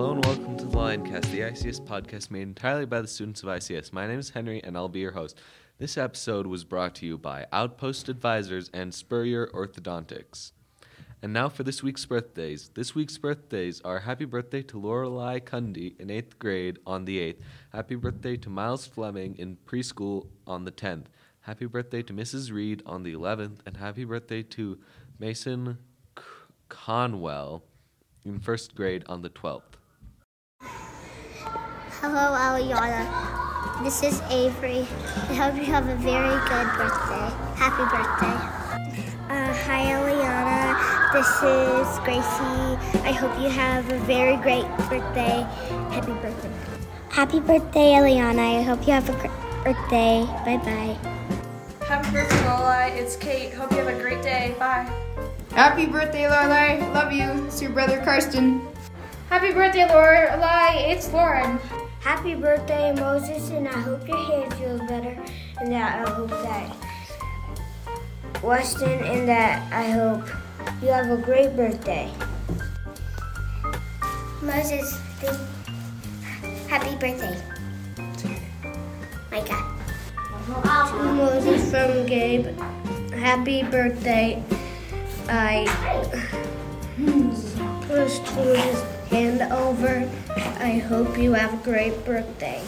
Hello and welcome to the Lioncast, the ICS podcast made entirely by the students of ICS. My name is Henry and I'll be your host. This episode was brought to you by Outpost Advisors and Spurrier Orthodontics. And now for this week's birthdays. This week's birthdays are happy birthday to Lorelei Cundy in 8th grade on the 8th. Happy birthday to Miles Fleming in preschool on the 10th. Happy birthday to Mrs. Reed on the 11th. And happy birthday to Mason C- Conwell in first grade on the 12th. Hello, Aliana. This is Avery. I hope you have a very good birthday. Happy birthday. Uh, hi, Aliana. This is Gracie. I hope you have a very great birthday. Happy birthday. Happy birthday, Aliana. I hope you have a great birthday. Bye bye. Happy birthday, Lorelai. It's Kate. Hope you have a great day. Bye. Happy birthday, Lorelai. Love you. It's your brother Karsten. Happy birthday, Lorelai. It's Lauren. Happy birthday, Moses, and I hope your hair feels better, and that I hope that Weston, and that I hope you have a great birthday. Moses, happy birthday. Micah. To Moses from Gabe, happy birthday. I pushed his hand over. I hope you have a great birthday.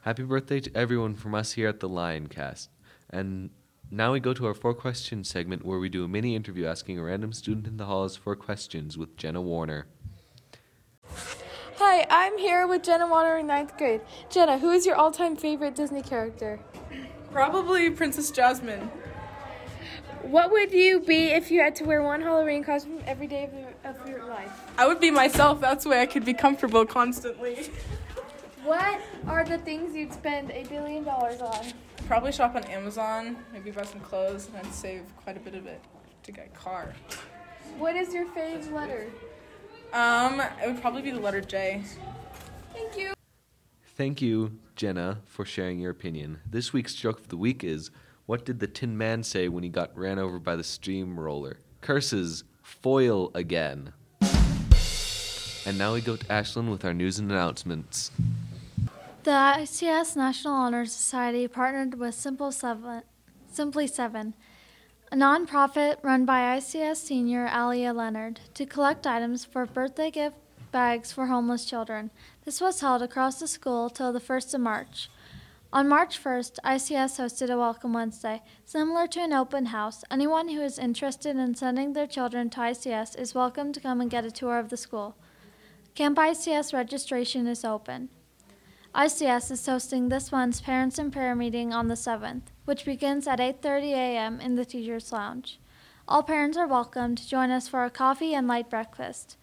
Happy birthday to everyone from us here at the Lioncast. And now we go to our four questions segment where we do a mini interview asking a random student in the halls four questions with Jenna Warner. Hi, I'm here with Jenna Warner in ninth grade. Jenna, who is your all time favorite Disney character? Probably Princess Jasmine. What would you be if you had to wear one Halloween costume every day of your, of your life? I would be myself. That's why I could be comfortable constantly. What are the things you'd spend a billion dollars on? Probably shop on Amazon. Maybe buy some clothes, and I'd save quite a bit of it to get a car. What is your fave letter? Um, it would probably be the letter J. Thank you. Thank you, Jenna, for sharing your opinion. This week's joke of the week is What did the Tin Man say when he got ran over by the steamroller? Curses, foil again. And now we go to Ashlyn with our news and announcements. The ICS National Honor Society partnered with Simple Seven, Simply Seven, a nonprofit run by ICS senior Alia Leonard, to collect items for birthday gift bags for homeless children. This was held across the school till the 1st of March. On March 1st, ICS hosted a Welcome Wednesday. Similar to an open house, anyone who is interested in sending their children to ICS is welcome to come and get a tour of the school. Camp ICS registration is open. ICS is hosting this month's Parents in Prayer meeting on the 7th, which begins at 8:30 a.m. in the Teachers Lounge. All parents are welcome to join us for a coffee and light breakfast.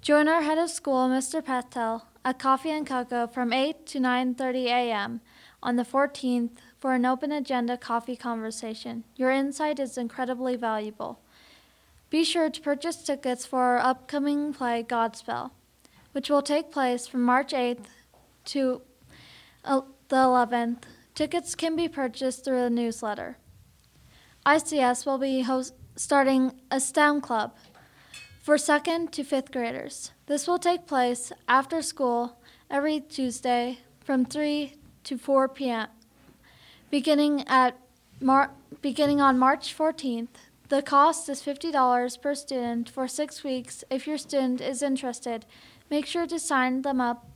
Join our head of school, Mr. Patel, at Coffee and Cocoa from 8 to 9:30 a.m. on the 14th for an open agenda coffee conversation. Your insight is incredibly valuable. Be sure to purchase tickets for our upcoming play Godspell, which will take place from March 8th to uh, the 11th. Tickets can be purchased through the newsletter. ICS will be host- starting a STEM club for second to fifth graders. This will take place after school every Tuesday from 3 to 4 p.m. Beginning at Mar- beginning on March 14th. The cost is $50 per student for 6 weeks. If your student is interested, make sure to sign them up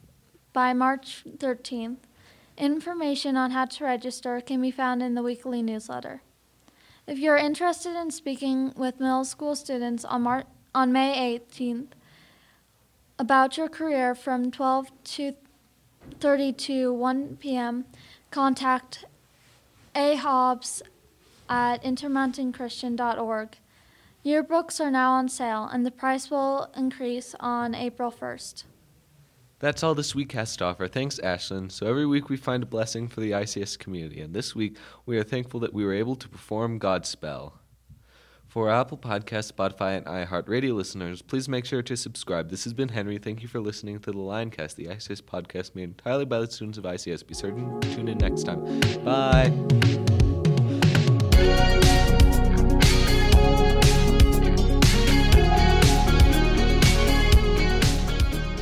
by March 13th. Information on how to register can be found in the weekly newsletter. If you're interested in speaking with middle school students on, Mar- on May 18th about your career from 12 to 30 to 1 p.m., contact A. Hobbs at intermountainchristian.org. Yearbooks are now on sale, and the price will increase on April 1st. That's all this week has to offer. Thanks, Ashlyn. So every week we find a blessing for the ICS community, and this week we are thankful that we were able to perform Godspell. For Apple Podcast, Spotify, and iHeartRadio listeners, please make sure to subscribe. This has been Henry. Thank you for listening to the Lioncast, the ICS podcast made entirely by the students of ICS. Be certain to tune in next time. Bye.